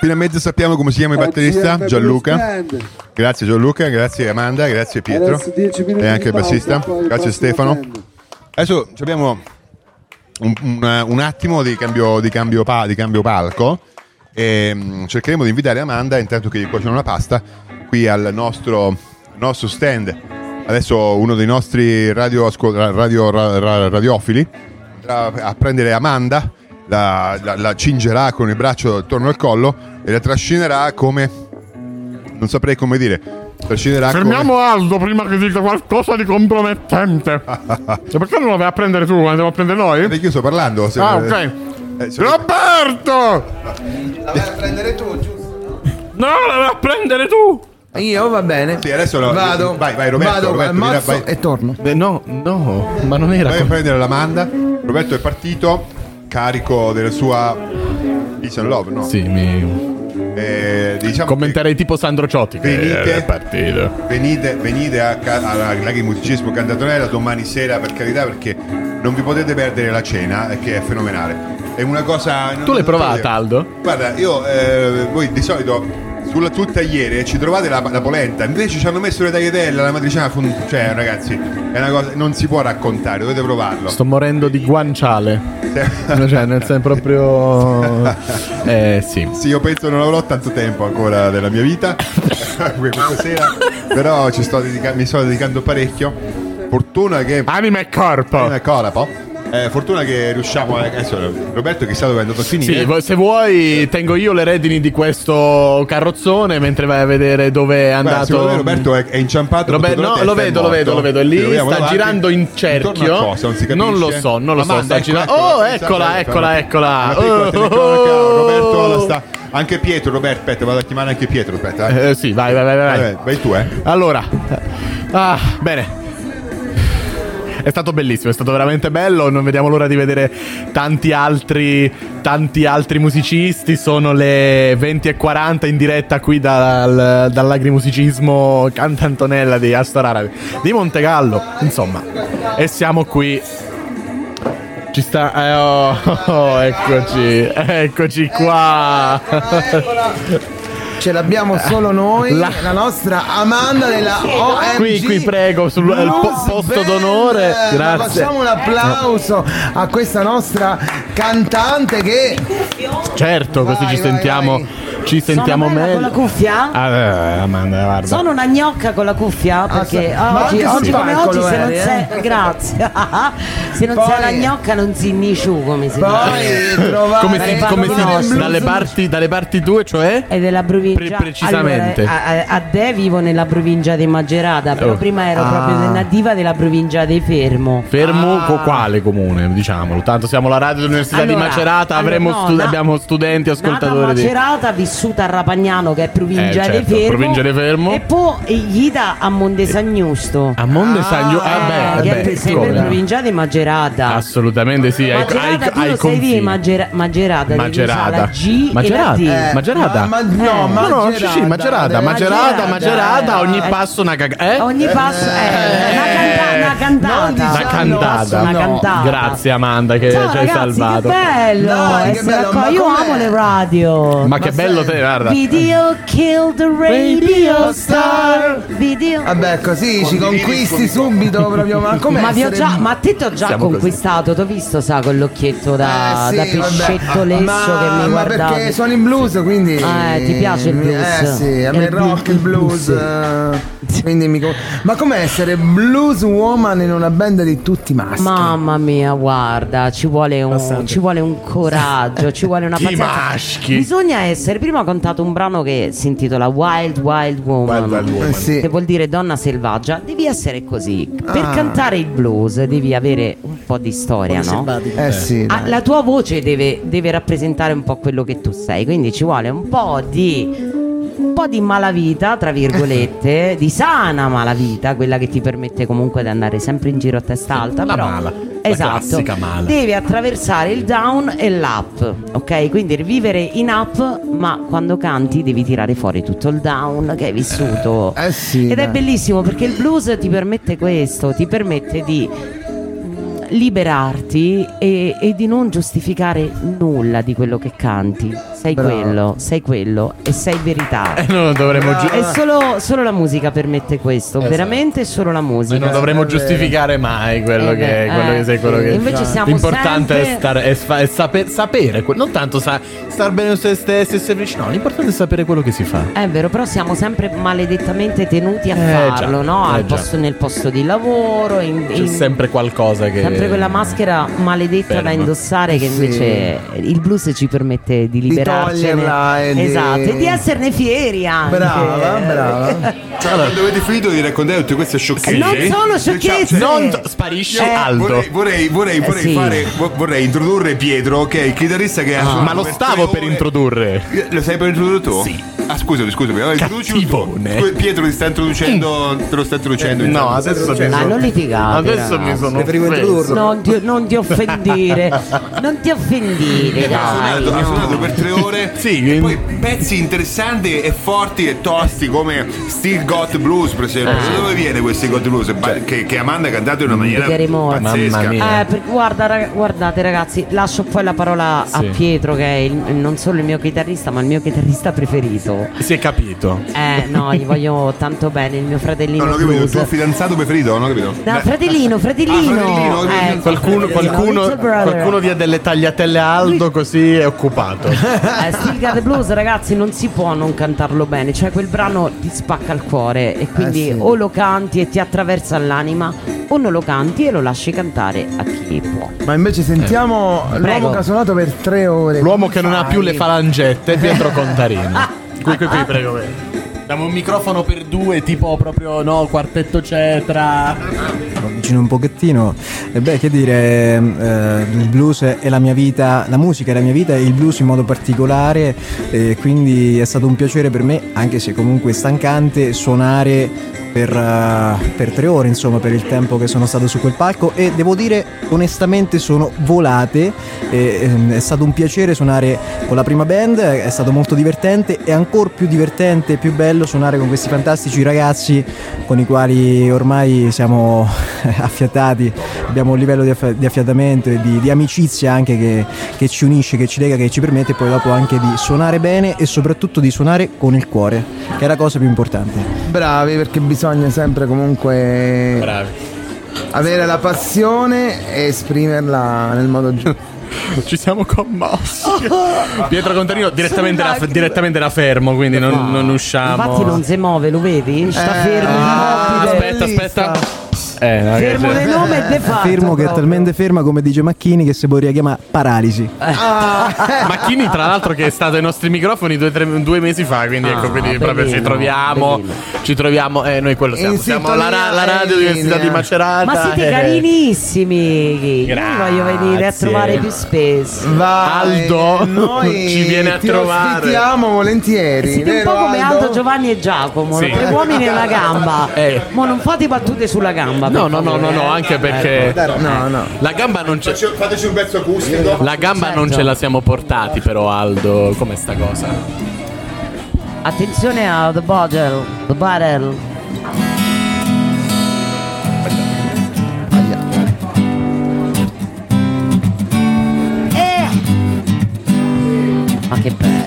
Finalmente sappiamo come si chiama il batterista, Gianluca. Grazie Gianluca, grazie Amanda, grazie Pietro e anche il bassista. Grazie Stefano. Adesso abbiamo un, un- un attimo di cambio, di cambio di cambio palco e mm, cercheremo di invitare Amanda intanto che gli cuociono la pasta qui al nostro, nostro stand. Adesso uno dei nostri radio, radio- ra- ra- radiofili andrà a prendere Amanda, la, la- la cingerà con il braccio attorno al collo e la trascinerà come... non saprei come dire. Trascinerà come... Fermiamo Aldo prima che dica qualcosa di compromettente. Cioè, perché non lo vai a prendere tu? Andiamo a prendere noi? Perché io sto parlando. se- Ah, ok. Eh, se- Roberto! La vai a prendere tu, giusto? No, la vai a prendere tu! Io va bene. Sì, adesso lo- vado. vai, vai, Roberto, Vado, Roberto, ammazzo vai. e torno. Beh, no, no, ma non era. Vai a prendere l'Amanda. Roberto è partito, carico della sua Peace and Love, no? Sì, mi. Eh, diciamo Commenterei tipo Sandro Ciotti. che Venite. è partito. che venite, venite a ca- alla Laghi Musicismo Cantatonella domani sera per carità perché non vi potete perdere la cena eh, che è fenomenale. È una cosa... Tu l'hai provata, Aldo? Guarda, io, eh, voi di solito sulla sul tagliere ci trovate la, la polenta, invece ci hanno messo le tagliatelle, la matriciana, fun- cioè ragazzi, è una cosa, non si può raccontare, dovete provarlo. Sto morendo di guanciale. cioè, nel senso proprio. Eh, sì. Sì, io penso non avrò tanto tempo ancora della mia vita, questa sera, però ci sto dedica- mi sto dedicando parecchio. Fortuna che... Anima e corpo. Una corpo. Eh, fortuna che riusciamo a... Adesso Roberto chissà dove è andato a finire. Sì, se vuoi tengo io le redini di questo carrozzone mentre vai a vedere dove è andato. me Roberto è, è inciampato Robe- no, lo vedo, lo vedo, lo vedo, è lì, sta davanti. girando in cerchio. cosa, non. Non lo so, non lo so, Amanda, sta ecco, girando- ecco, Oh, ecco, eccola, ecco, eccola, ecco. eccola. Oh, Roberto la sta... Anche Pietro, Roberto, aspetta, vado a chiamare anche Pietro, aspetta. Eh. Eh, sì, vai, vai, vai, vai. Vai, vai tu, eh. Allora, ah, bene. È stato bellissimo, è stato veramente bello. Non vediamo l'ora di vedere tanti altri, tanti altri musicisti. Sono le 20.40 in diretta qui dal, dall'agrimusicismo Cantantonella di Astor Arabi di Montegallo. Insomma, e siamo qui. Ci sta. eh, oh, oh, eccoci, eccoci qua. Ce l'abbiamo solo noi, La- la, nostra Amanda della OMG. Qui, qui, prego, sul Blues il po- posto Band. d'onore. Ma Grazie. Facciamo un applauso a questa nostra cantante che Certo, così Vai, ci vai, sentiamo, vai. Ci sentiamo Sono bella con la meglio. cuffia? Ah, eh, Amanda, guarda. Sono una gnocca con la cuffia perché Ah, ma oggi, oggi come oggi lo se non sei eh? grazie se non Poi- sei la gnocca non si nisciu come si poi dice come si, come si. Dalle parti, dalle parti tue, cioè? è della provincia Pre- precisamente. Allora, a, a- De vivo nella provincia di Magerata però Oh. prima ero Ah. proprio nativa della provincia di Fermo Fermo Ah. con quale comune, diciamolo. Tanto siamo la radio dell'Università di Allora, Macerata, allora, avremo no, stu- na- abbiamo studenti, ascoltatori di... Macerata, vissuta a Rapagnano che è provincia Eh, certo, di Fermo provincia di Fermo. e poi Ida a Mondesagnusto A Monde Sagno... Eh, Ah, che beh, è beh, sempre come? provincia di Magerata Assolutamente sì, ai, ai, Magerata, tu ai lo sai di confini. Magera- Magerata, Magerata. G Magerata. Eh, Magerata. ma- ma- no, Eh. No, no, sì, sì, Macerata, Macerata, Macerata, eh. ogni Eh. passo una cagata. Eh? Ogni passo è una, canta- una cantata. Una cantata. Una cantata. Grazie Amanda che ci hai salvato. che bello! Dai, che bello, ma Io amo le radio. Ma che bello te, guarda. Video kill the radio star. Video. Vabbè, così ci conquisti subito proprio. Ma come Ma, vi ho già, ma te ti ho già Siamo conquistato, ti ho visto sa con l'occhietto da, Eh, da sì, vabbè. pescetto lesso ma, che mi ma guardavi. perché suoni in blues quindi Eh, ti piace il blues? eh sì a me Il rock il blues eh, quindi mi ma com'è essere blues woman in una band di tutti maschi Mamma mia, guarda, ci vuole un, ci vuole un coraggio, ci vuole una Chi pazienza. maschi? Bisogna essere. Prima ho cantato un brano che si intitola Wild Wild Woman. Wild Wild Woman. Eh, sì. Che vuol dire donna selvaggia. Devi essere così. Per Ah. cantare il blues devi avere un po' di storia, no? eh sì Ah, la tua voce deve, deve rappresentare un po' quello che tu sei, quindi ci vuole un po' di un po' di malavita, tra virgolette, di sana malavita, quella che ti permette comunque di andare sempre in giro a testa alta. La però, mala, la esatto, classica mala. devi attraversare il down e l'up, ok? Quindi vivere in up, ma quando canti devi tirare fuori tutto il down che hai vissuto. Eh sì, Ed è dai. bellissimo perché il blues ti permette questo, ti permette di mm, liberarti e, e di non giustificare nulla di quello che canti. Sei Bravo. quello, sei quello e sei verità. E non dovremmo giu- E solo, solo la musica permette questo, veramente solo la noi musica. non dovremmo giustificare mai quello, Eh che, beh, quello eh, che sei, quello sì. che Invece siamo L'importante sempre- è, stare, è, fa- è saper- sapere, que- non tanto sa- star bene con se stessi, essere vicino, no, l'importante è sapere quello che si fa. È vero, però siamo sempre maledettamente tenuti a Eh, farlo, già, no? eh, Al già. posto- nel posto di lavoro, in- C'è in- sempre qualcosa che. sempre quella maschera maledetta Ferma. da indossare che Sì. invece il blues ci permette di liberarcene. E di- Esatto, e di esserne fieri anche. Brava, brava. Quando avete finito di raccontare tutte queste sciocchezze, Non sono sciocchezze. Non t- sparisce Eh, Aldo. Vorrei, vorrei, vorrei, vorrei sì. fare, vo- vorrei introdurre Pietro, che è il chitarrista che ha suonato Ma lo per stavo per ore. introdurre. Eh, Lo stai per introdurre tu? Sì. Ah, scusami, scusami. allora tu. Scusa, Pietro ti sta introducendo, te lo sta introducendo. No, intanto. adesso mi sono. non litigate, Adesso mi ragazzi. sono. Preferivo introdurlo. Non ti, non ti offendire, non ti offendire, Ha dai. suonato, ha no. suonato per tre ore Sì, e poi pezzi interessanti e forti e tosti come Still Got Blues per esempio Ah. da dove viene questo Still Got Blues? Ba- che, che Amanda ha cantato in una maniera pazzesca mia. Eh, per- guarda, rag- guardate ragazzi, lascio poi la parola a Sì. Pietro che è il- non solo il mio chitarrista ma il mio chitarrista preferito. Si è capito. Eh no, gli voglio tanto bene, il mio fratellino non ho capito il tuo fidanzato preferito non ho capito No, fratellino, fratellino. Ah, fratellino, Eh, Qualcuno, qualcuno, qualcuno dia delle tagliatelle a Aldo così è occupato. Eh, Still Got the Blues, ragazzi, non si può non cantarlo bene. Cioè, quel brano ti spacca il cuore. E quindi Eh, sì. o lo canti e ti attraversa l'anima, o non lo canti e lo lasci cantare a chi può. Ma invece sentiamo l'uomo Prego. che ha suonato per tre ore. L'uomo che non ha più le falangette, Pietro Contarino. Qui, qui, qui, prego. Diamo un microfono per due, tipo proprio, no, quartetto cetra. Vicino un pochettino. E beh, che dire, eh, il blues è la mia vita, la musica è la mia vita e il blues in modo particolare, e quindi è stato un piacere per me, anche se comunque stancante, suonare per, eh, per tre ore, insomma, per il tempo che sono stato su quel palco e devo dire onestamente sono volate, e, ehm, è stato un piacere suonare con la prima band, è stato molto divertente e ancora più divertente e più bello suonare con questi fantastici ragazzi con i quali ormai siamo affiatati, abbiamo un livello di, affi- di affiatamento e di, di amicizia anche che, che ci unisce, che ci lega, che ci permette poi dopo anche di suonare bene e soprattutto di suonare con il cuore, che è la cosa più importante. Bravi perché bisogna sempre comunque Bravi. avere la passione e esprimerla nel modo giusto. Ci siamo commossi. Pietro Contarino direttamente da, direttamente da fermo, quindi non, non usciamo. Infatti non si muove, lo vedi? Sta Eh, fermo. ah, immobile. aspetta, aspetta. Eh, che Fermo di nome e de fatto. Fermo che è talmente ferma come dice Macchini che si potrebbe chiamare paralisi. Macchini, tra l'altro, che è stato ai nostri microfoni due, tre- due mesi fa. Quindi, ecco, Ah, quindi proprio ci bellino, troviamo. bellino. Ci troviamo. Eh, noi quello siamo. In Siamo la, la radio Università di. Macerata. Ma siete eh. carinissimi. Io Grazie. voglio venire a trovare più spesso. Vai, Aldo noi ci viene a ti trovare. ospitiamo volentieri. Siete un po' come Aldo? Aldo, Giovanni e Giacomo, Sì. tre uomini e una gamba. Eh. Ma non fate battute sulla gamba. No, no, no, no, no, eh. anche perché No, no. la gamba non c'è. Faccio- fateci un pezzo acustico La gamba Certo. non ce la siamo portati, però, Aldo. Com'è sta cosa? Attenzione a The Bottle. The Bottle. Eh. Ma che bello.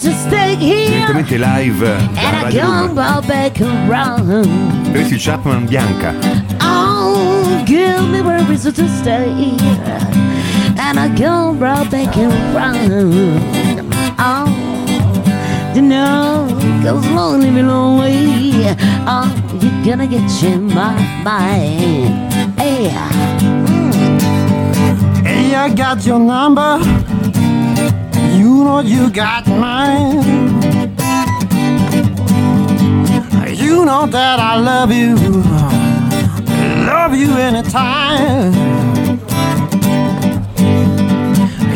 Give me one direttamente, stay here. direttamente live And da I Radio come 2 right back around. Tracy Chapman bianca Oh, give me one reason to stay here. And I come right back around. Oh, you know, cause lonely me lonely. Oh, you're gonna get you in my mind. Hey, mm. Hey, I got your number. You know you got mine. You know that I love you. Love you anytime.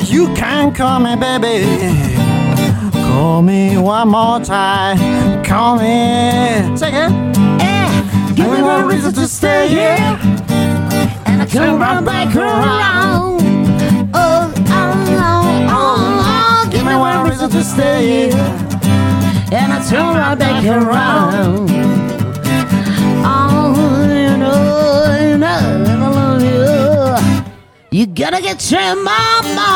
You can call me, baby. Call me one more time. Call me. Say it. eh, give me one reason to stay here. And I come right back around. To stay. And I turn right back around. Oh, you know, you know, I love you. You gotta get your mama.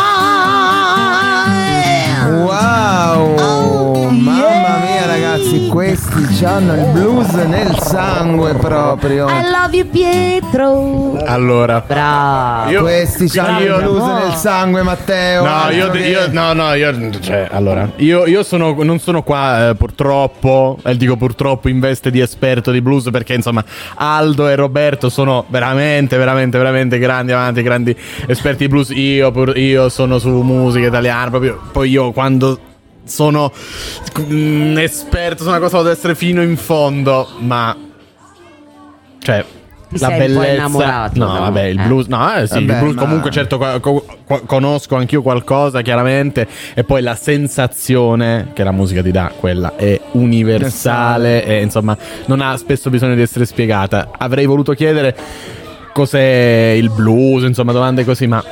Wow! Oh, Mamma yeah. mia ragazzi, questi hanno il blues nel sangue proprio. I love you Pietro. Allora, Bravo. Io- Questi hanno il blues no. nel sangue, Matteo. No, io, che- io- no, no, io, cioè, allora, io, io sono, non sono qua eh, purtroppo, e dico purtroppo in veste di esperto di blues perché insomma Aldo e Roberto sono veramente, veramente, veramente grandi avanti, grandi esperti di blues. Io, pur- io sono su musica italiana, proprio, poi io quando sono mm, esperto su una cosa devo essere fino in fondo, ma... Cioè... Ti la sei un po' bellezza, innamorato, no, no? vabbè, il Eh. blues, no, eh, sì, Vabbè, il blues ma- comunque certo co- co- conosco anch'io qualcosa chiaramente e poi la sensazione che la musica ti dà, quella è universale e insomma non ha spesso bisogno di essere spiegata. Avrei voluto chiedere cos'è il blues, insomma domande così, ma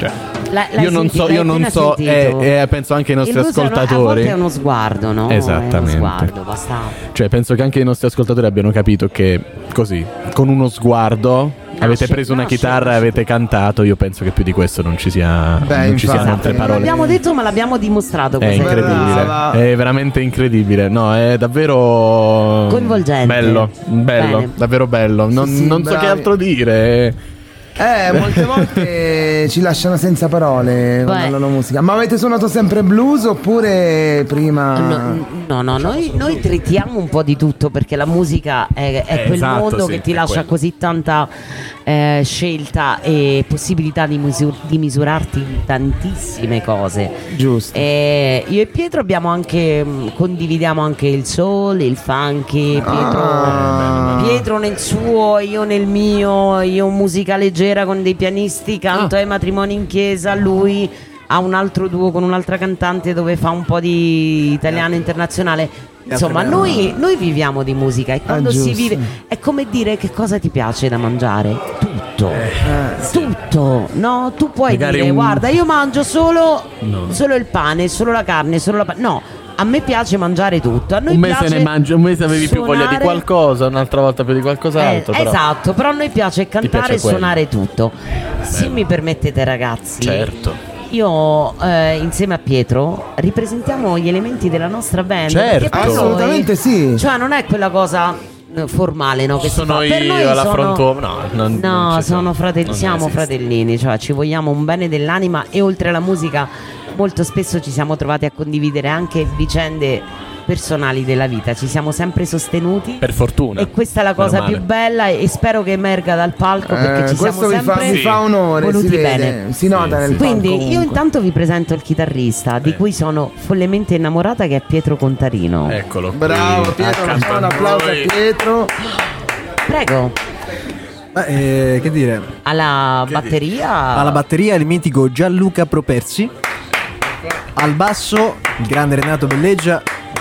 cioè, La- l'hai io non sentito? so, io non so e, e penso anche ai nostri Il ascoltatori. è uno sguardo, no? Esattamente. È uno sguardo, basta. Cioè, penso che anche i nostri ascoltatori abbiano capito che così, con uno sguardo, avete preso una nasce, chitarra e nasce. avete cantato. Io penso che più di questo non ci sia. Beh, non ci siano altre Non parole. l'abbiamo detto, ma l'abbiamo dimostrato. È incredibile, Brava. è veramente incredibile. No, è davvero Coinvolgente. Bello, bello, Bene. davvero bello. Non, Sì, sì, non so che altro dire. Eh, molte volte ci lasciano senza parole Beh. la musica. Ma avete suonato sempre blues oppure prima? No, no, no, noi, noi trittiamo un po' di tutto perché la musica è, è Eh, quel esatto, mondo sì, che ti lascia quello. così tanta eh, scelta e possibilità di, misur- di misurarti in tantissime cose. Giusto. E io e Pietro abbiamo anche mh, condividiamo anche il soul, il funky, Pietro, Ah. Pietro nel suo, io nel mio, io musica leggera con dei pianisti, canto ai matrimoni in chiesa, lui ha un altro duo con un'altra cantante dove fa un po' di italiano internazionale. Insomma, noi, noi viviamo di musica e quando si giusto. vive è come dire che cosa ti piace da mangiare? Tutto. Tutto, no? Tu puoi Magari dire, un- guarda, io mangio solo, No. solo il pane, solo la carne, solo la pa-". No, a me piace mangiare tutto. A noi Un mese piace ne mangi, un mese avevi più voglia di suonare- qualcosa, un'altra volta più di qualcos'altro. eh, però. Esatto, però a noi piace cantare piace e quello. suonare tutto. Se mi permettete, ragazzi, Certo. Io eh, insieme a Pietro ripresentiamo gli elementi della nostra band. Certo. per noi- Assolutamente sì. Cioè, non è quella cosa eh, formale, no? Che si Sono io noi alla sono- frontuomo. No, non- No, non sono sono. fratelli, Non siamo esiste. fratellini, cioè ci vogliamo un bene dell'anima e oltre alla musica molto spesso ci siamo trovati a condividere anche vicende personali della vita, ci siamo sempre sostenuti. Per fortuna. E questa è la cosa più bella e spero che emerga dal palco perché Eh, ci questo siamo vi fa, sempre vi fa onore, si voluti vede, bene. si nota Sì, nel sì. Quindi palco io comunque. intanto vi presento il chitarrista di cui sono follemente innamorata che è Pietro Contarino. Eccolo. Bravo Pietro, facciamo un applauso a. Pietro. Prego, Ma, eh, che dire? alla batteria. Alla batteria il mitico Gianluca Properzi. Al basso il grande Renato Belleggia.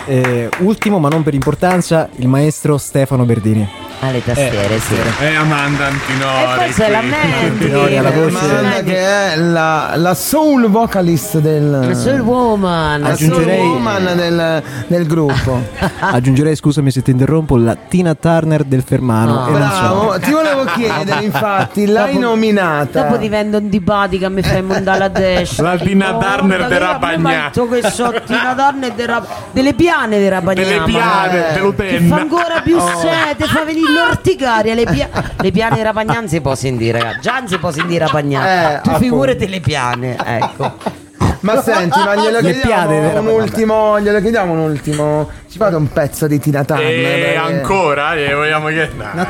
E ultimo, ma non per importanza, il maestro Stefano Berdini. Alle tastiere, sì. E Amanda Antinori. E poi c'è la Mandy, alla voce. Amanda che è la, la soul vocalist del Soul Woman. la Aggiungerei- soul woman del, del gruppo. Aggiungerei, scusami se ti interrompo, la Tina Turner del Fermano. Non Bravo, solo. ti volevo chiedere infatti, l'hai Dopo- nominata. Dopo divento antipatica, mi fai mandare la dash. La Tina Turner de Rabagnà. Che so, Tina Turner de Rab- delle piane di Rabagnà. Delle piane, eh, Che dell'Utenna. fa ancora più Oh. sete, fa venire l'orticaria. Le, pia- le piane non si può sentire, raga. Già non si può sentire Rabagnà. Eh, tu figurati le piane, ecco. Ma senti, ma glielo Le chiediamo piade un della- ultimo, glielo chiediamo un ultimo. Ci fate un pezzo di Tina Turner. E perché- ancora? E vogliamo che. No,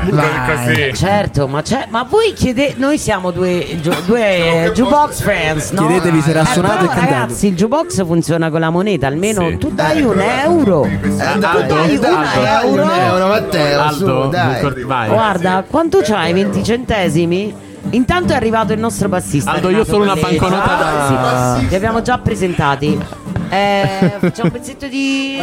così. Certo, ma, c'è, ma voi chiedete, noi siamo due, giu- due eh, jukebox friends, no? Chiedetevi se era Eh, suonato però, e cantato. ragazzi, il jukebox funziona con la moneta, almeno Sì. tu dai un euro. Eh, tu dai, un euro. Matteo, Aldo, su, dai. ricor- vai. Guarda, quanto c'hai? 20 centesimi? Intanto è arrivato il nostro bassista. Aldo, io solo una Pelleggia. banconota da- Sì, li abbiamo già presentati. Eh, facciamo un pezzetto di.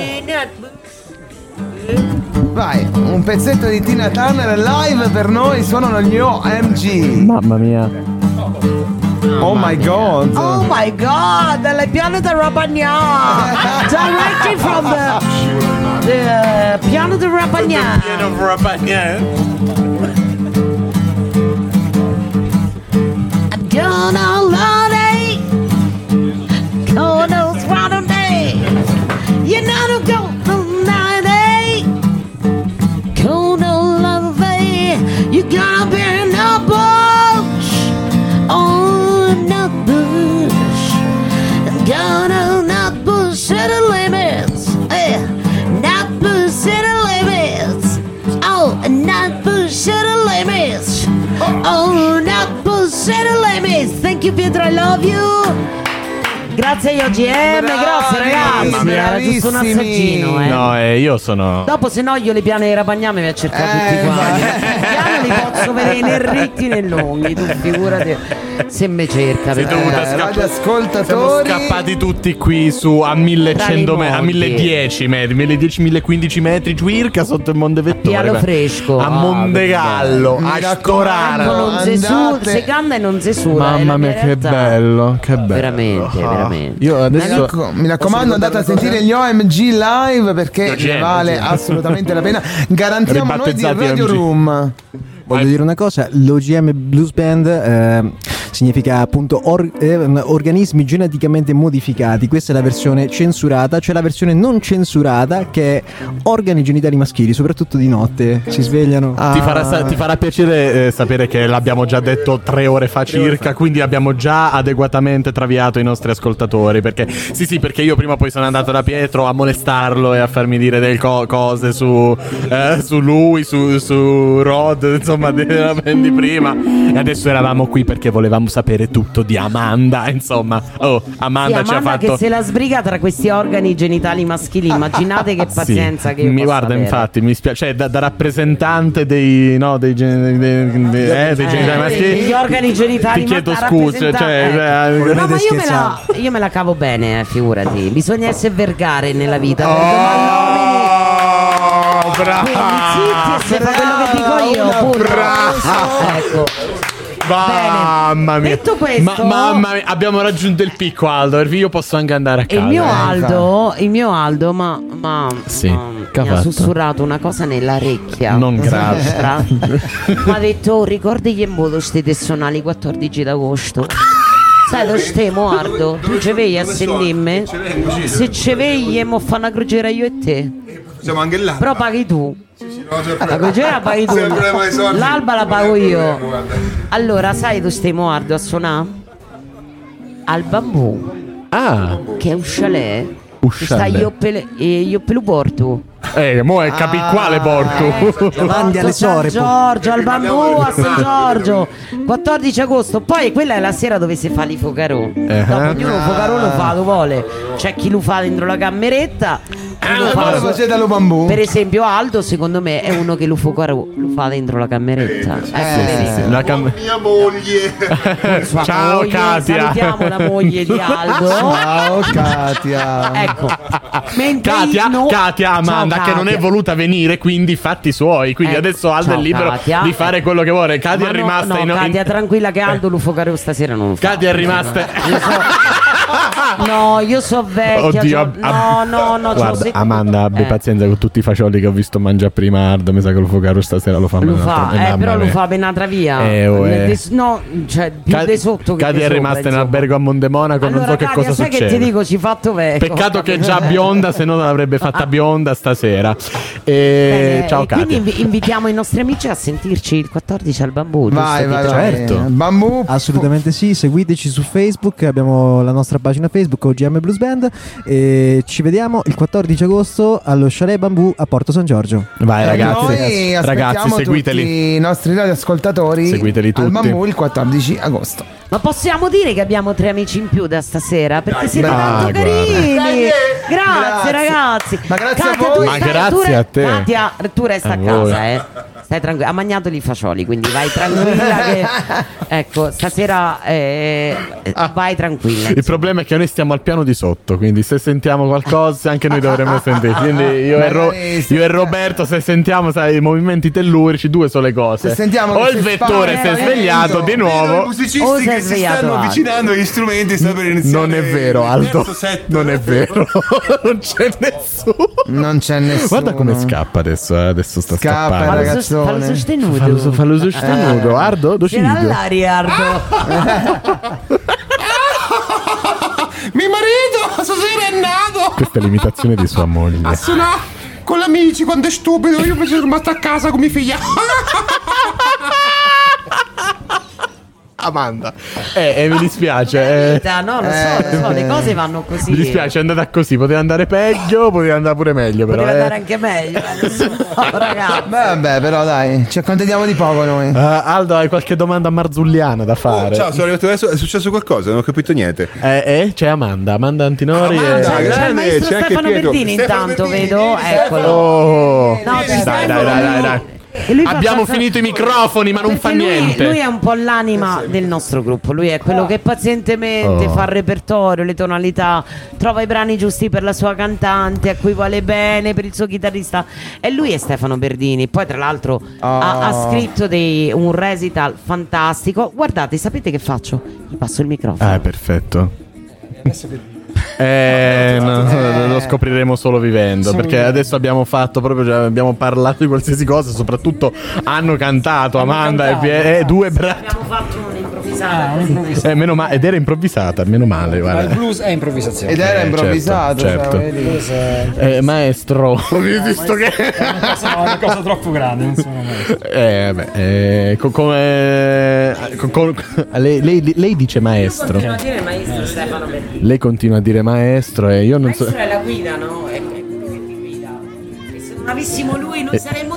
Vai, un pezzetto di Tina Turner live per noi suonano gli OMG. Mamma mia. Oh my god. Oh my god, le piano di Rabagnà! Directly from the, the piano di Rabagnà! On all lonely. Cold those water day. You know to gold on ninety. Cold old lovey. You gotta be in the bush. Oh, in bush. Gone on the bush city limits. Yeah. Not bush city limits. Oh, not bush city limits. Oh, not bush city limits. You, Pietro. I love you. Grazie agli OGM, grazie ragazzi. Era giusto un assaggino, eh. No, eh, io sono. Dopo se no io le piane di Rapagname mi ha cercato Eh, tutti quanti. ma- I piani li posso vedere né ritti né lunghi, tu figurati se mi cerca. Eh, scappare. radioascoltatori. Siamo scappati tutti qui su a 1100 Tra i metri, a monti. 1010 metri, 1010-1015 metri circa sotto il Monte Vettore. Piano fresco. A Ah, Montegallo, Mi a. Ecco, non si su, si canta e non si è la Mamma mia mia, che bello, che bello. Veramente, Ah. Veramente. Io Mi, adesso racco- mi raccomando, andate a sentire gli OMG live perché ne vale assolutamente la pena. Garantiamo noi di Radio OMG. Room. Voglio dire una cosa, l'OGM Blues Band eh, significa appunto or- eh, organismi geneticamente modificati, questa è la versione censurata, c'è la versione non censurata che è organi genitali maschili, soprattutto di notte, si svegliano. Ti farà, ti farà piacere eh, sapere che l'abbiamo già detto tre ore fa circa, quindi abbiamo già adeguatamente traviato i nostri ascoltatori. Perché, sì, sì, perché io prima poi sono andato da Pietro a molestarlo e a farmi dire delle co- cose su, eh, su lui, su, su Rod, insomma, di prima. E adesso eravamo qui perché volevamo sapere tutto di Amanda. Insomma, oh, Sì, Amanda, ci ha Amanda fatto. che se la sbriga tra questi organi genitali maschili, immaginate che pazienza Sì, che io mi guarda, avere. infatti, mi spiace, cioè, da, da rappresentante dei, no, dei, gen- dei- dei- eh, dei Eh, genitali maschili. gli organi genitali Ti chiedo ma- scusa, cioè, eh. eh, No, ma io me, la, io me la cavo bene, eh, figurati. Bisogna essere vergare nella vita. Oh, fa quello che dico io, punto. brava. Ecco. Mamma mia. Detto questo- Ma- mamma mia, abbiamo raggiunto il picco Aldo. Io posso anche andare a casa. il mio eh. Aldo, il mio Aldo, ma, ma, Sì, ma mi ha sussurrato una cosa nell'orecchia. Non grave. Nostra. Mi ha detto, "Oh, ricordi che in modo ste tessonali 14 d'agosto? Sai lo stemo, Ardo? Tu ci vedi a sentirmi? Se ci vedi, mo fa una crociera io e te. Siamo anche là. Però paghi tu. Ah, La crociera paghi tu. L'alba la pago io. Guarda. Allora, sai dove stiamo Ardo a suonare? Al bambù, Ah, che è un chalet. Sta io per io lo porto. eh, mo è capi quale porto. Davanti alle San sore. Giorgio, al bambù a San Giorgio 14 agosto poi quella è la sera dove si fa li focarò Eh. dopo ognuno focarò lo fa dove vuole c'è chi lo fa dentro la cameretta chi lo bambù? per esempio Aldo secondo me è uno che lo focarò lo fa dentro la cameretta ecco vedi. La cam- Mia moglie. Ciao, moglie, Katia. salutiamo la moglie di Aldo Ciao Katia. ecco Mentre Katia, no- Katia Amanda Ciao, che non è Katia. voluta venire quindi fatti suoi quindi Ecco, adesso Aldo è ciao, libero Katia. di fare quello che vuole Katia Ma è no, rimasta no, in, in- Katia tranquilla che Aldo lo focarò stasera non lo fa Katia è rimasta Io so- No, io so vecchia. Oddio, c'ho- ab- no, no, no. Guarda, sette- Amanda, abbi Eh, pazienza con tutti i fagioli che ho visto mangiare prima Ardo. Mi sa che lo focaro stasera lo fa Lo un'altra- fa, eh, però lo fa ben altra via. Eh, oh, eh. no, cioè più Ca- di sotto che Katia di è rimasta in albergo a Mondemonaco. Allora, non so che Katia, cosa sai che succede. ti dico, ci fatto vecchio. Peccato che è già bionda, se no non l'avrebbe fatta bionda stasera. E... Bene, Ciao e quindi invitiamo i nostri amici a sentirci il 14 al bambù. Vai, vai. Certo. Bambù. Assolutamente sì, seguiteci su Facebook, abbiamo la nostra pagina Facebook OGM Blues Band e ci vediamo il 14 agosto allo Chalet Bambù a Porto San Giorgio. Vai E ragazzi, noi ragazzi, seguiteli. i nostri radioascoltatori Seguiteli al tutti. bambù il 14 agosto. Ma possiamo dire che abbiamo tre amici in più da stasera? Perché siete Dai, tanto guarda. carini. Grazie, grazie. ragazzi. Ma grazie a Katia, voi. tu Ma stai- grazie tu re- a te. Katia, tu resta A a, voi. casa, eh. Stai tranquilla. Ha mangiato i fagioli, quindi vai tranquilla. che... Ecco, stasera eh, vai tranquilla. Il problema è che noi stiamo al piano di sotto, quindi se sentiamo qualcosa anche noi dovremmo sentire. Quindi io e, Ro- io e Roberto se sentiamo sai, i movimenti tellurici, due sono le cose. Se sentiamo o il vettore si è svegliato di Vedo i nuovo. musicisti O si è che si svegliato stanno Aldo. avvicinando agli strumenti sta per iniziare Non è vero, Aldo. Non è vero. non c'è nessuno. Non c'è nessuno. Guarda come scappa adesso. eh, Adesso sta Scappa, scappando. ragazzi. Fallo, sos- fallo sostenuto. Fallo, fallo sostenuto. Ardo, do C'era all'aria, Ardo. Mio marito stasera è nato Questa è l'imitazione di sua moglie. suonare con gli amici quando è stupido io invece sono rimasto a casa con mia figlia Amanda. Eh, eh, mi dispiace. eh. No, lo so, lo so, le cose vanno così. Mi dispiace, è andata così. Poteva andare peggio, poteva andare pure meglio. Però, Poteva eh. andare anche meglio, eh, so, ragazzi. Beh, vabbè, però dai, ci accontentiamo di poco noi. Ah, Aldo, hai qualche domanda marzulliana da fare? ciao sono arrivato adesso è successo qualcosa non ho capito niente Eh, eh, c'è Amanda, Amanda Antinori. Amanda, e... C'è maestro c'è anche Stefano Stefano intanto, Verdini, vedo, eccolo. Oh. No, dai, dai, dai, dai, dai. Fa Abbiamo passa- finito i microfoni, ma non fa lui- niente. Lui, è un po' l'anima del nostro gruppo. Lui è quello che pazientemente Oh. fa il repertorio, le tonalità, trova i brani giusti per la sua cantante, a cui vuole bene, per il suo chitarrista. E lui è Stefano Berdini. Poi, tra l'altro, ha, ha Oh. scritto dei- un recital fantastico. Guardate, sapete che faccio? Gli passo il microfono. Ah, perfetto. Eh, no, lo scopriremo solo vivendo. Perché adesso abbiamo fatto proprio, cioè, abbiamo parlato di qualsiasi cosa. Soprattutto hanno cantato Amanda e Pie- eh, due brani. Abbiamo fatto un improvvisato. Eh, meno ma- ed era improvvisata, meno male. Ma il Guarda. blues è improvvisazione. Ed era Eh, improvvisato, certo, cioè, certo. vedi? Blues è- Eh, maestro, visto che. è una cosa, è una cosa troppo grande, non sono mai. Eh, beh, eh, co- come. co- co- lei, lei- lei dice maestro. Continua a dire maestro Stefano Berdini. Lei continua a dire maestro e io non so. maestro è la guida, no? È quello che ti guida. E se non avessimo lui, noi saremmo tutti.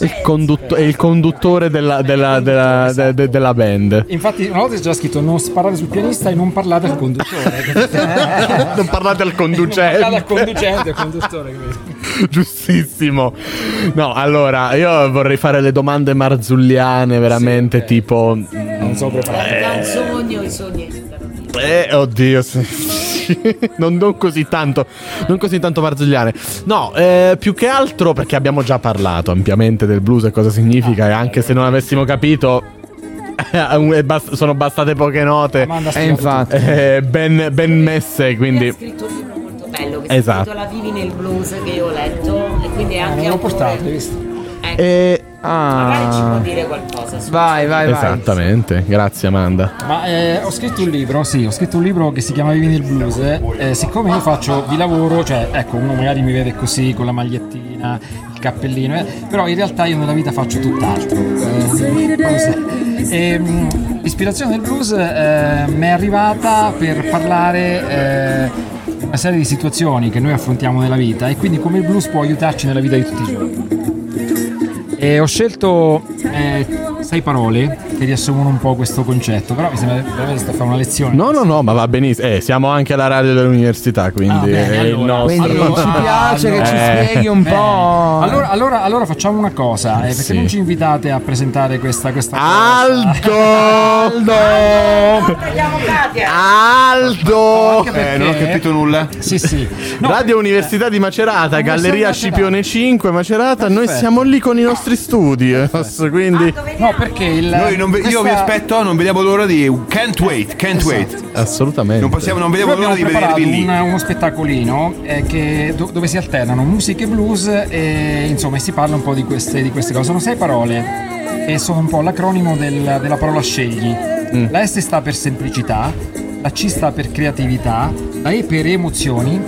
Il condutto- il conduttore della, della- della- de- de- della band. Infatti, una volta c'è già scritto non sparate sul pianista e non parlate al conduttore. non parlate al Non parlate conducente. al conducente e al conduttore. Giustissimo. No, allora, io vorrei fare le domande marzulliane, veramente tipo. Non so preparare. Un sogno, i sogni. Eh, oddio, sì. non, non così tanto, non così tanto marzulliane. No, eh, più che altro perché abbiamo già parlato ampiamente del blues e cosa significa, e anche se non avessimo capito, eh, bast- sono bastate poche note. Amanda E infatti. eh, ben, ben messe, Lui ha quindi. scritto un libro molto bello che Esatto. si intitola Vivi nel blues che io ho letto e quindi è anche Non l'ho portato, hai visto? Ecco, Eh, magari ci può Ah, dire qualcosa su vai, vai, vai. esattamente, grazie Amanda. Ma eh, ho scritto un libro, sì, ho scritto un libro che si chiama Vivi nel blues. eh, siccome io faccio di lavoro, cioè, ecco, uno magari mi vede così con la magliettina, il cappellino, eh, però in realtà io nella vita faccio tutt'altro. Eh. E, mh, l'ispirazione del blues eh, mi è arrivata per parlare eh, di una serie di situazioni che noi affrontiamo nella vita e quindi come il blues può aiutarci nella vita di tutti i giorni. E ho scelto eh, sei parole che riassumono un po' questo concetto, però mi sembra veramente sto a fare una lezione. No, no, no, ma va benissimo. Eh, siamo anche alla radio dell'università, quindi Ah, bene, allora. nostro. Quindi Allora- ci piace che ci Eh. spieghi un Bene. po'. Allora, allora, allora facciamo una cosa, eh, perché Sì. non ci invitate a presentare questa, questa cosa? Aldo! Aldo! Aldo! Perché- Eh, non ho capito nulla. Sì, sì. No, Radio Università di Macerata, Galleria. Scipione 5, Macerata. Noi Perfetto. siamo lì con i nostri studi. eh, Quindi, no, perché il... Noi non ve- Io vi questa- aspetto, non vediamo l'ora di. Can't wait, can't wait. assolutamente. Non possiamo, non Noi vediamo l'ora abbiamo di preparato vedervi lì. un- uno spettacolino eh, che- do- dove si alternano musica e blues e insomma si parla un po' di queste, di queste cose. Sono sei parole e sono un po' l'acronimo del- della parola scegli. Mm. La S sta per semplicità, la C sta per creatività, la E per emozioni,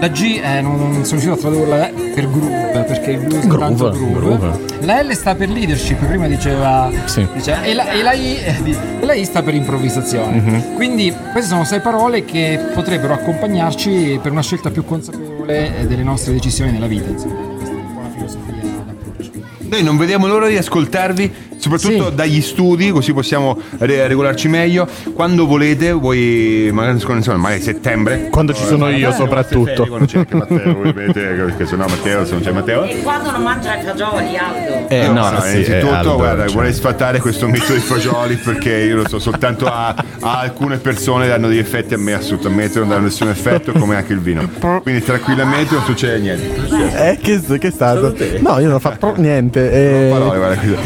la G eh, non, non sono riuscito a tradurla eh, per groove perché il blues è Groove, tanto groove. groove. La L sta per leadership, prima diceva, Sì. diceva- e, la, e la I, eh, e la I sta per improvvisazione. Mhm. Quindi queste sono sei parole che potrebbero accompagnarci per una scelta più consapevole eh, delle nostre decisioni nella vita. Insomma, questa è un po' la filosofia d'approccio. Noi non vediamo l'ora di ascoltarvi soprattutto Sì. dagli studi, così possiamo re- regolarci meglio. Quando volete, voi magari, insomma, magari settembre. Quando ci sono io, Eh, soprattutto. Quando c'è anche Matteo, ovviamente, perché se no Matteo, se non c'è Matteo. E quando non mangia i fagioli, Aldo? Eh, no, no, sì, innanzitutto, eh, Aldo, guarda, cioè. vorrei sfatare questo mito di fagioli perché io lo so, soltanto a, a alcune persone danno degli effetti, a me assolutamente non danno nessun effetto, come anche il vino. Quindi tranquillamente non succede niente. Eh, che, che è stato? No, io non ho fatto niente. eh. Parole, guarda, qui.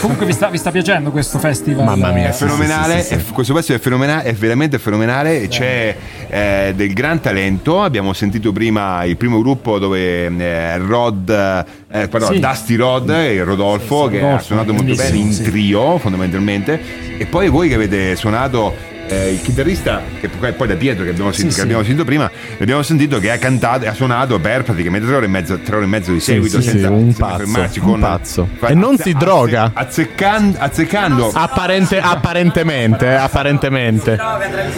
Comunque vi sta, vi sta piacendo questo festival? Mamma mia, Eh, sì, fenomenale, è- questo pezzo è fenomenale, è veramente fenomenale, c'è eh, del gran talento, abbiamo sentito prima il primo gruppo dove eh, Rod, eh, pardon, Sì. Dusty Rod e Rodolfo che ha Rodolfo, suonato molto bene in sì. trio fondamentalmente e poi voi che avete suonato eh, il chitarrista che poi da Pietro che abbiamo, sentito, Sì, che abbiamo sentito prima abbiamo sentito che ha cantato e ha suonato per praticamente tre ore e mezzo, tre ore e mezzo di seguito sì, senza, sì, un senza pazzo, fermarci un con pazzo. E non si droga. azzeccando, azzeccando Apparente- apparentemente, eh, apparentemente.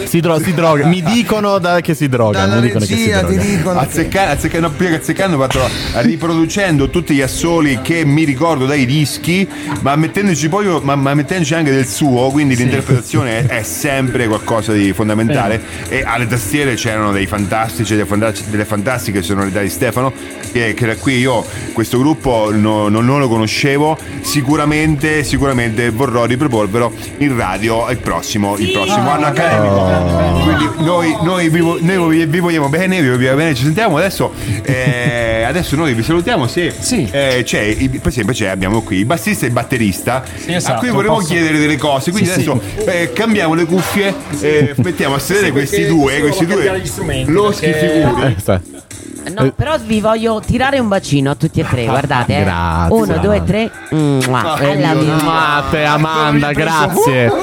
Si, dro- si droga. Mi dicono da- che si droga. Dalla mi dicono che si regia ti droga. dicono. Azzecca- azzeccando, prima che azzeccando, fatto riproducendo tutti gli assoli che mi ricordo dai dischi, ma mettendoci poi ma, ma mettendoci anche del suo, quindi l'interpretazione è, è sempre qualcosa di fondamentale. E alle tastiere c'erano dei fantastici, delle, fanta- delle fantastiche sonorità di Stefano, che, che da qui io questo gruppo no- non, non lo conoscevo. Sicuramente, sicuramente vorrò riproporvelo in radio il prossimo, il prossimo anno accademico. Quindi noi, noi vi, noi vi- vogliamo bene, vi vogliamo bene, ci sentiamo adesso. eh, adesso noi vi salutiamo. Se Sì. eh, c'è, il- per esempio, c'è, abbiamo qui il bassista e il batterista a esatto, cui vorremmo posso- chiedere delle cose. Quindi Sì, sì. adesso eh, cambiamo le cuffie, eh, mettiamo a sedere questi perché due, solo questi due loschi perché- figuri. Eh, sta- No, però vi voglio tirare un bacino a tutti e tre, guardate. eh. Grazie. Uno, due, tre. Mua. Eh, Alla mio mia. Mate, Amanda, grazie.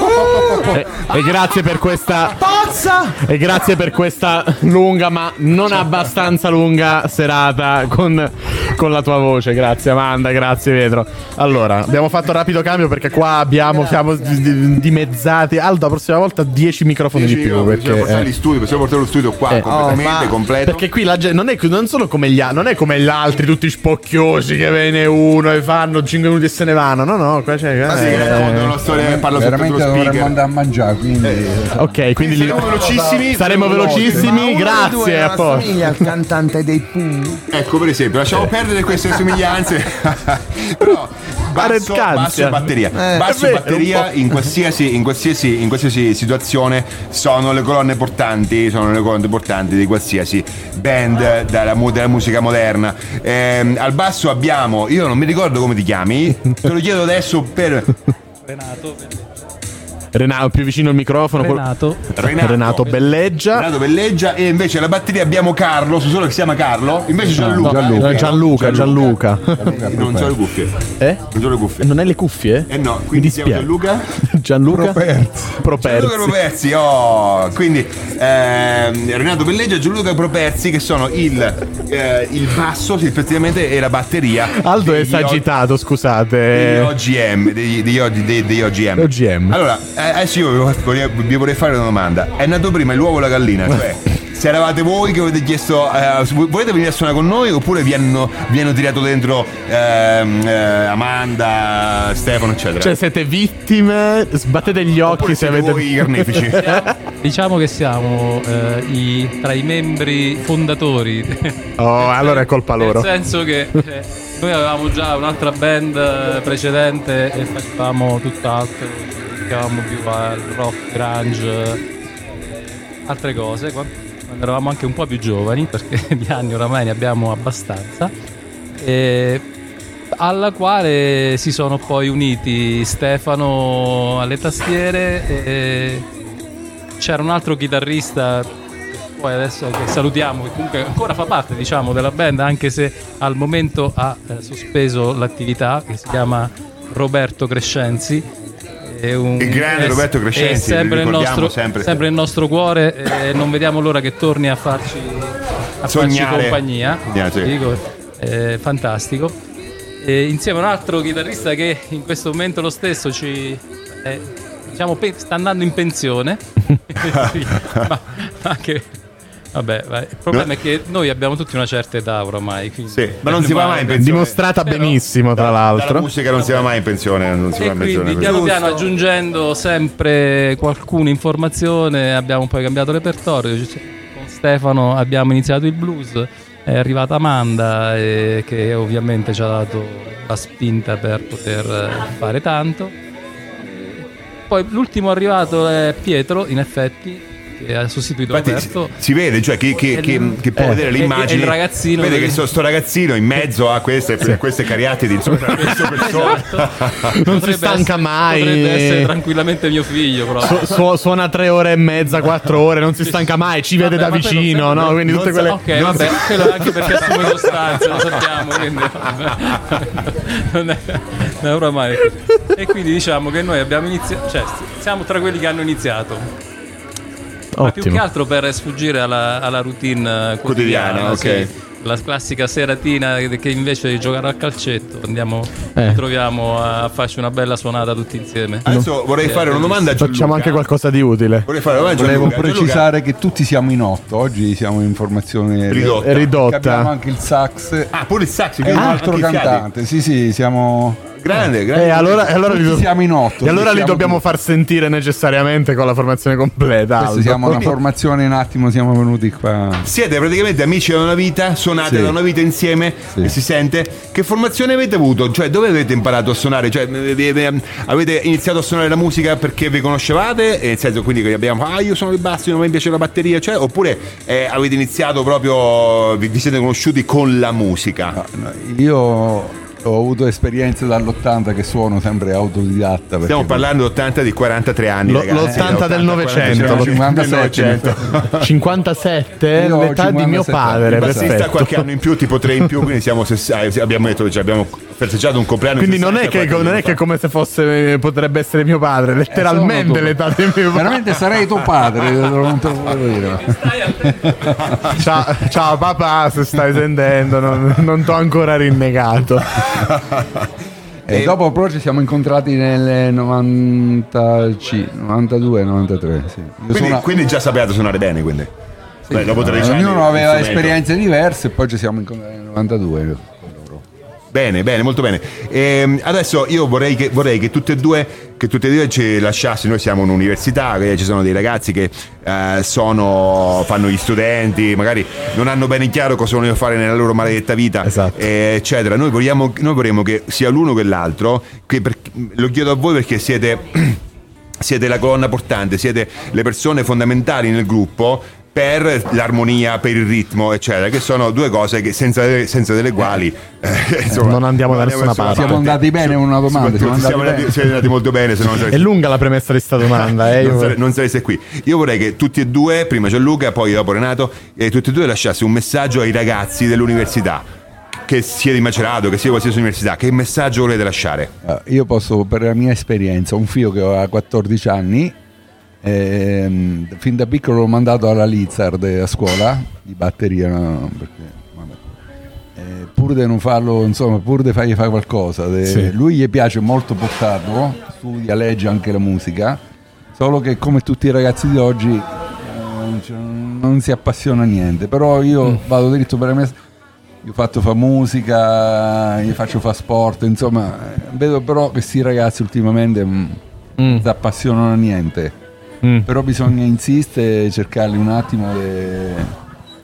E, e grazie per questa. Pazza! E grazie per questa lunga, ma non abbastanza lunga serata con, con la tua voce. Grazie, Amanda. Grazie, Pietro. Allora, abbiamo fatto un rapido cambio perché qua abbiamo, siamo di- dimezzati. Aldo, la prossima volta 10 microfoni di più. Perché, possiamo portare eh, gli studi, possiamo portare lo studio qua Eh. completamente Oh, ma- completo. perché qui la gente non, è, non sono come gli, non è come gli altri, tutti spocchiosi che viene uno e fanno 5 minuti e se ne vanno. No, no, qua c'è. Ah, sì, eh, racconta una storia che parla sotto Veramente lo dovremmo speaker. andare a mangiare, quindi ok, quindi li- Saremo velocissimi. saremo velocissimi. Grazie, a assomiglia al cantante dei Pooh. Ecco, per esempio, lasciamo perdere queste somiglianze. Però basso, basso e batteria. Eh, basso e batteria in qualsiasi, in, qualsiasi, in qualsiasi situazione sono le colonne portanti, sono le colonne portanti di qualsiasi band della, della musica moderna. Ehm, al basso abbiamo, io non mi ricordo come ti chiami, te lo chiedo adesso per Renato, più vicino al microfono. col- Renato. Renato, Belleggia. Renato Belleggia e invece alla batteria abbiamo Carlo, so solo che si chiama Carlo, invece Gianluca. Gianluca, Gianluca, Gianluca. Non so le cuffie. Eh? Non so le cuffie. Non hai le cuffie? Eh no, Mi quindi siamo dispiace. Gianluca. Gianluca Properzi. Properzi. Gianluca Properzi, oh, quindi ehm, Renato Belleggia e Gianluca Properzi che sono il, eh, il basso sì, effettivamente e la batteria Aldo è degli esagitato, degli scusate. OGM, degli, degli, degli- degli OGM. OGM. Allora, eh, adesso io vi vorrei, vi vorrei fare una domanda. È nato prima l'uovo o la gallina? Cioè, se eravate voi che avete chiesto, eh, volete venire a suonare con noi oppure vi hanno, vi hanno tirato dentro ehm, eh, Amanda, Stefano, eccetera? Cioè, siete vittime, sbattete gli occhi Oppure se siete avete. voi i carnefici? Diciamo che siamo eh, i- tra i membri fondatori. Oh, allora è colpa loro. Nel senso che eh, noi avevamo già un'altra band eh, precedente e facevamo tutt'altro, ci dedicavamo più al rock, grunge, altre cose, quan- quando eravamo anche un po' più giovani, perché di anni oramai ne abbiamo abbastanza, e alla quale si sono poi uniti Stefano alle tastiere e c'era un altro chitarrista poi adesso che salutiamo che comunque ancora fa parte diciamo della band anche se al momento ha eh, sospeso l'attività che si chiama Roberto Crescenzi è un- Il grande è- Roberto Crescenzi, è sempre il nostro, sempre. sempre il nostro cuore e non vediamo l'ora che torni a farci, a farci Sognare. compagnia sì. Dico, è fantastico e insieme a un altro chitarrista che in questo momento lo stesso ci eh, diciamo pe- sta andando in pensione Sì, ma, ma che Vabbè, vai. il problema è che noi abbiamo tutti una certa età oramai. quindi- Sì, ma non si va mai in pensione. Dimostrata benissimo, tra l'altro. musica non si va mai in pensione, non si va E in pensione. quindi piano piano aggiungendo sempre qualcuna informazione abbiamo poi cambiato repertorio. Con Stefano abbiamo iniziato il blues, è arrivata Amanda eh, che ovviamente ci ha dato la spinta per poter eh, fare tanto. Poi l'ultimo arrivato è Pietro, in effetti, che ha sostituito Infatti si, Roberto. si vede, cioè chi, chi- chi- chi può Eh, vedere il ragazzino vede che- sto, sto ragazzino in mezzo a queste, queste cariatidi insomma, queste persone. Esatto. Non si Potrebbe stanca essere- mai. Potrebbe essere tranquillamente mio figlio. Su- su- suona tre ore e mezza, quattro ore, non si stanca mai, ci vede Vabbè, da ma poi vicino, non- no? Quindi non tutte quelle. Ok, vabbè, quello anche perché assume sostanze, lo sappiamo, quindi vabbè. non è, non è oramai. E quindi diciamo che noi abbiamo iniziato, cioè siamo tra quelli che hanno iniziato. Ma più che Ottimo. altro per sfuggire alla, alla routine eh, Quotidiana, quotidiana, ok. sì. La classica seratina che invece di giocare al calcetto andiamo, Eh. ci troviamo a farci una bella suonata tutti insieme. Adesso vorrei fare una domanda a Gianluca. Facciamo anche qualcosa di utile. Vorrei fare una a Volevo Gianluca. precisare che tutti siamo in otto, oggi siamo in formazione Ridotta. È ridotta. Abbiamo anche il sax Ah, pure il sax, quindi un altro anche i fiati. cantante. Sì, sì, siamo Grande, grande. E allora, e allora li, do- siamo in otto. e allora li dobbiamo tutti. far sentire necessariamente con la formazione completa. Siamo una formazione, un attimo siamo venuti qua. Siete praticamente amici da una vita, suonate Sì. da una vita insieme, Sì. e si sente. Che formazione avete avuto? Cioè, dove avete imparato a suonare? Cioè, avete, avete iniziato a suonare la musica perché vi conoscevate? E nel senso, quindi che abbiamo, ah, io sono il basso, non mi piace la batteria, cioè, oppure eh, avete iniziato proprio, vi, vi siete conosciuti con la musica? Io ho avuto esperienze dall'80 che suono sempre autodidatta. Stiamo parlando d'80 di 43 anni, Lo- ragazzi. l'80 del 40, Novecento. 57. 57 Io ho l'età di mio 57. padre. Il bassista qualche anno in più, tipo tre in più, quindi siamo eh, abbiamo detto cioè, abbiamo festeggiato un compleanno. in Quindi non è, 60 che, non è che come se fosse potrebbe essere mio padre, letteralmente sono tu. l'età di mio padre. Veramente sarei tuo padre, non te lo dire. Ciao, ciao papà, se stai sentendo, non, non t'ho ancora rinnegato. E dopo però ci siamo incontrati nel 95, 92, 93. Sì. Quindi, suona- quindi già sapevate suonare bene, quindi. Beh, dopo 13 anni. ognuno aveva esperienze diverse e poi ci siamo incontrati nel 92. Bene, bene, molto bene. Ehm, adesso io vorrei che, vorrei che tutte e due che tutte e due ci lasciassi, noi siamo un'università, eh, ci sono dei ragazzi che eh, sono, fanno gli studenti, magari non hanno bene chiaro cosa vogliono fare nella loro maledetta vita, Esatto. eh, eccetera. Noi, vogliamo, noi vorremmo che sia l'uno che l'altro, che per- lo chiedo a voi perché siete, siete la colonna portante, siete le persone fondamentali nel gruppo per l'armonia, per il ritmo, eccetera, che sono due cose che senza, senza delle quali eh, insomma, Non andiamo da nessuna parte. Siamo andati bene con una domanda. Siamo andati siamo andati, siete andati molto bene, se no non È sareste, lunga la premessa di sta domanda, eh? non sare- non sareste qui. Io vorrei che tutti e due, prima Gianluca, poi dopo Renato, e tutti e due lasciasse un messaggio ai ragazzi dell'università, che sia di Macerato, che sia qualsiasi università, che messaggio volete lasciare? Ah, Io posso, per la mia esperienza, un figlio che aveva 14 anni, ehm, fin da piccolo l'ho mandato alla Lizard a scuola di batteria, no, perché. Eh, pur di non farlo, insomma, pur di fargli fare qualcosa. de- Sì. Lui gli piace molto portarlo, studia, legge anche la musica, solo che come tutti i ragazzi di oggi eh, non si appassiona a niente. Però io vado dritto per la mia gli ho fatto fare musica, gli faccio fare sport, insomma, eh, vedo però che questi ragazzi ultimamente mm, non si appassionano a niente. Mm. Però bisogna insistere, cercarli un attimo e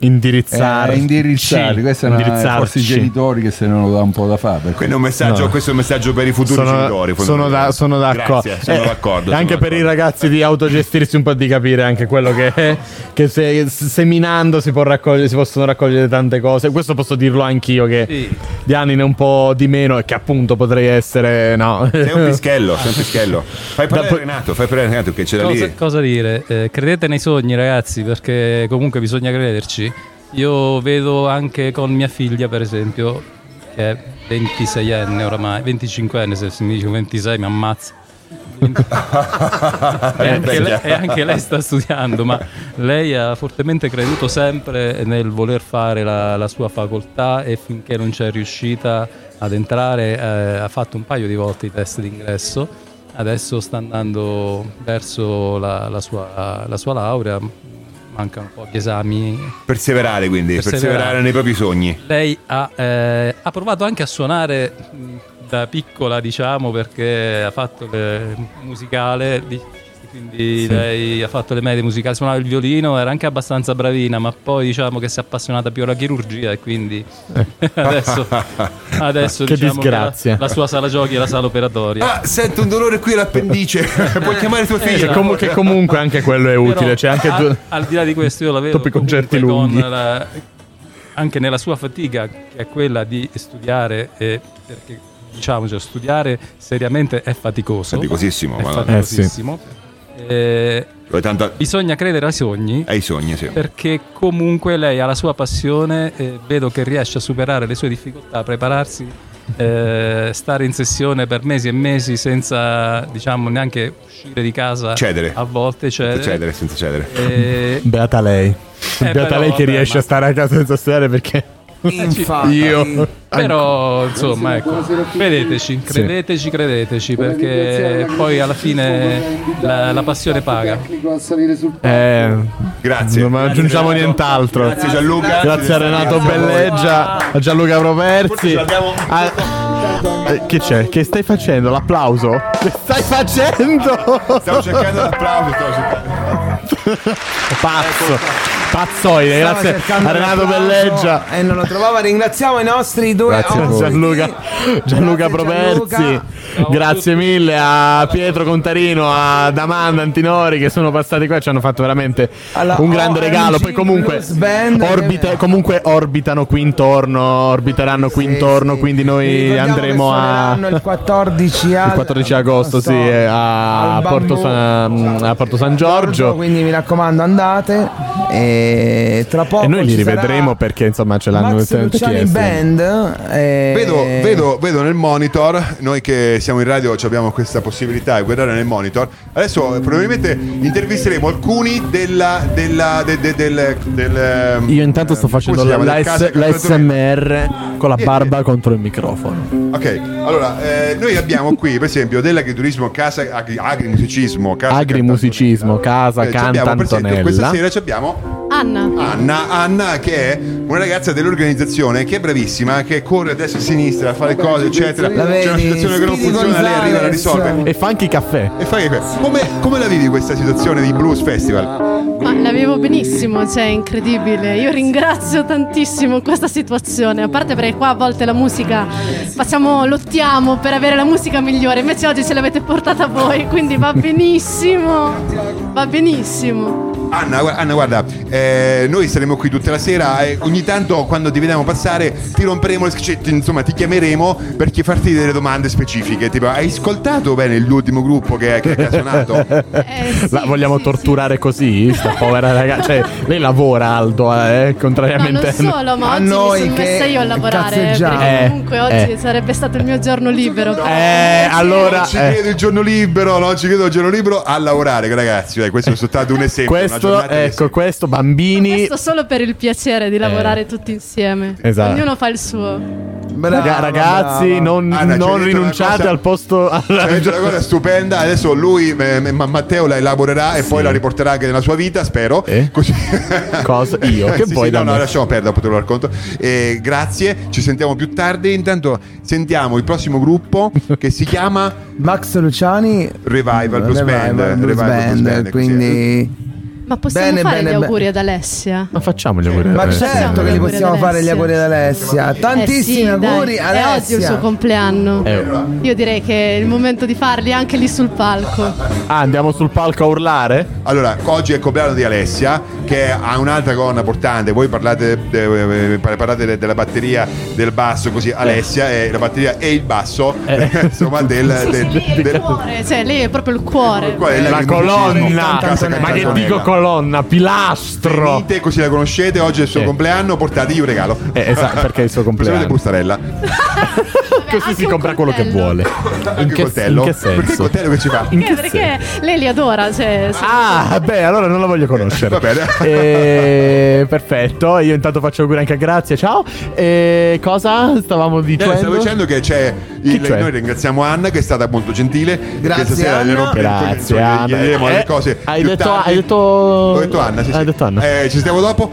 Indirizzare. eh, indirizzarli. Questi sono forse i genitori che se ne lo dà un po' da fare. perché- Quindi è un messaggio, No. questo è un messaggio per i futuri genitori. sono, da- sono d'accordo. Grazie, sono Eh, d'accordo. anche sono per i d'accordo. ragazzi di autogestirsi un po' di capire anche quello che è, che se, seminando si, può raccogliere, si possono raccogliere tante cose. Questo posso dirlo anch'io che Sì. di anni ne un po' di meno e che appunto potrei essere no. Sei un pischello, sei un pischello. Fai parlare Dopo- Renato, fai parlare Renato che c'era Cosa, lì. cosa dire? Eh, credete nei sogni, ragazzi, perché comunque bisogna crederci. Io vedo anche con mia figlia, per esempio, che è 26enne oramai, 25enne, se mi dice 26 mi ammazza. E, anche lei, e anche lei sta studiando, ma lei ha fortemente creduto sempre nel voler fare la, la sua facoltà e finché non c'è riuscita ad entrare eh, ha fatto un paio di volte i test d'ingresso, adesso sta andando verso la, la sua, la sua laurea, mancano pochi esami. Perseverare quindi, perseverare, Perseverare. nei propri sogni. Lei ha, eh, ha provato anche a suonare da piccola, diciamo, perché ha fatto le musicale, di- quindi lei ha fatto le medie musicali, suonava il violino, era anche abbastanza bravina, ma poi diciamo che si è appassionata più alla chirurgia e quindi adesso, adesso Che diciamo disgrazia. la, la sua sala giochi è la sala operatoria. Ah, sento un dolore qui all'appendice. Puoi chiamare tuo Che, figlio? comu- che comunque anche quello è Però, utile. C'è anche al, al di là di questo io la vedo Dopo i concerti comunque con lunghi. la- anche nella sua fatica che è quella di studiare e perché diciamo cioè, studiare seriamente è faticoso Faticosissimo, è faticosissimo Eh, Poi tanto bisogna credere ai sogni ai sogni, sì. perché comunque lei ha la sua passione e vedo che riesce a superare le sue difficoltà, a prepararsi, eh, stare in sessione per mesi e mesi senza diciamo neanche uscire di casa Cedere. a volte Senza cedere. cedere, senza cedere. E- Beata lei. Beata però, lei che vabbè, riesce ma- a stare a casa senza studiare perché Infatti. io. Però insomma ecco, credeteci, credeteci, credeteci perché poi alla fine la, la passione paga. Eh, Grazie. non aggiungiamo nient'altro. Grazie Gianluca. Grazie a Renato Belleggia, a Gianluca Proversi. A- eh, che c'è? Che stai facendo? L'applauso? Che stai facendo? Stavo cercando l'applauso, stavo cercando. Pazzo. Pazzoide, grazie a Renato Belleggia. E non lo trovava. Ringraziamo i nostri due Grazie ospiti. Gianluca, Gianluca Proversi. Gianluca. Grazie mille a Pietro Contarino, ad Amanda Antinori che sono passati qua e ci hanno fatto veramente Alla un grande OMG regalo. Poi comunque, orbita- comunque orbitano qui intorno, orbiteranno qui Sì, intorno, sì. quindi noi andremo a... il 14, al- Il 14 agosto, sì, eh, a Porto. San, a Porto San Giorgio. Quindi mi raccomando, andate. E tra poco. E noi li rivedremo perché insomma ce l'hanno Max Luciani chiesto. Band. e- Vedo, vedo, vedo nel monitor, noi che siamo in radio ci abbiamo questa possibilità di guardare nel monitor. Adesso eh, probabilmente intervisteremo alcuni della, della, de- de- del, del, ehm, Io intanto sto facendo la, Del casa- l'ASMR con la barba contro il microfono. Ok, allora eh, noi abbiamo qui per esempio dell'agriturismo, casa agri- agrimusicismo, casa Agrimusicismo, casa, Eh, canta abbiamo, esempio, questa sera ci abbiamo Anna. Anna, Anna che è una ragazza dell'organizzazione che è bravissima, che corre a destra e a sinistra, fa le cose, eccetera. La C'è una situazione che non Speedy funziona, lei arriva e la Gonzales. risolve. E funky caffè. E fai che come, come la vivi questa situazione di Blues Festival? Ma la vivo benissimo, cioè è incredibile. Io ringrazio tantissimo questa situazione. A parte perché qua a volte la musica facciamo, lottiamo per avere la musica migliore, invece oggi ce l'avete portata voi, quindi va benissimo. Va benissimo. Anna, Anna, guarda, eh, noi saremo qui tutta la sera e ogni tanto quando ti vediamo passare ti romperemo le scicette, insomma ti chiameremo per farti delle domande specifiche, tipo hai ascoltato bene l'ultimo gruppo che, che ha suonato? Eh, sì, La vogliamo sì, torturare così? Sta povera ragazza. Cioè, lei lavora Aldo, eh, sì. No, non contrariamente. solo, ma A oggi noi mi sono che messa io a lavorare. eh, Eh, comunque oggi eh. sarebbe stato il mio giorno libero. Eh, allora. Non ci eh, credo il giorno libero, non ci credo il giorno libero a lavorare ragazzi, dai, questo è soltanto un esempio. una questo, ecco, questo, bambini. Questo solo per il piacere di lavorare tutti insieme. Esatto. Ognuno fa il suo. Brava, Raga- ragazzi, brava. non, Anna, hai non rinunciate cosa- al posto. Ha detto una cosa stupenda, adesso lui, eh, ma- Matteo, la elaborerà e poi la riporterà anche nella sua vita, spero. Eh? Così. Cosa? Io? Che Sì, vuoi sì, da no, no, lasciamo perdere, dopo te lo racconto. Eh, grazie, ci sentiamo più tardi. Intanto sentiamo il prossimo gruppo che si chiama Max Luciani. Revival Blues Band. Revival Blues Revival Blues Band, Band, così. quindi. Ma possiamo Bene, fare bene, gli bene. auguri ad Alessia? Ma facciamo gli auguri. Ma eh. certo che gli li possiamo ad fare gli Alessia. auguri ad Alessia. Tantissimi Eh sì, auguri dai, Alessia. È oggi il suo compleanno. Eh. Io direi che è il momento di farli anche lì sul palco. Ah, andiamo sul palco a urlare? Allora, oggi è il compleanno di Alessia che ha un'altra colonna portante. Voi parlate, eh, parlate de- della batteria, del basso, così Alessia è la batteria e il basso, Eh. insomma, del, Sì, del- sì, il del- cuore, cioè lei è proprio il cuore. Qual è La l'agrimusicismo? colonna! Ma che dico colonna? Pilastro! Venite, così la conoscete. Oggi è il suo Sì. compleanno. Portategli un regalo. Eh, esatto, perché è il suo compleanno. Facciamo bustarella. Così si compra quello che vuole. Anche il che, coltello. in che Perché il senso? coltello che ci fa? In che Eh, perché lei li adora, cioè, se- Ah, beh, allora non la voglio conoscere. Va bene. Eh, perfetto. Io intanto faccio auguri anche a Grazia. Ciao. E cosa stavamo Eh, dicendo? stavo dicendo che c'è il, Chi c'è? noi ringraziamo Anna che è stata molto gentile Grazie, che stasera le Anna. rompe- Grazie, gli- Anna. gli diremo le Eh, cose hai, più detto, tardi. hai detto detto. Ho detto Anna, sì, Hai sì. detto Anna. Eh, ci sentiamo dopo.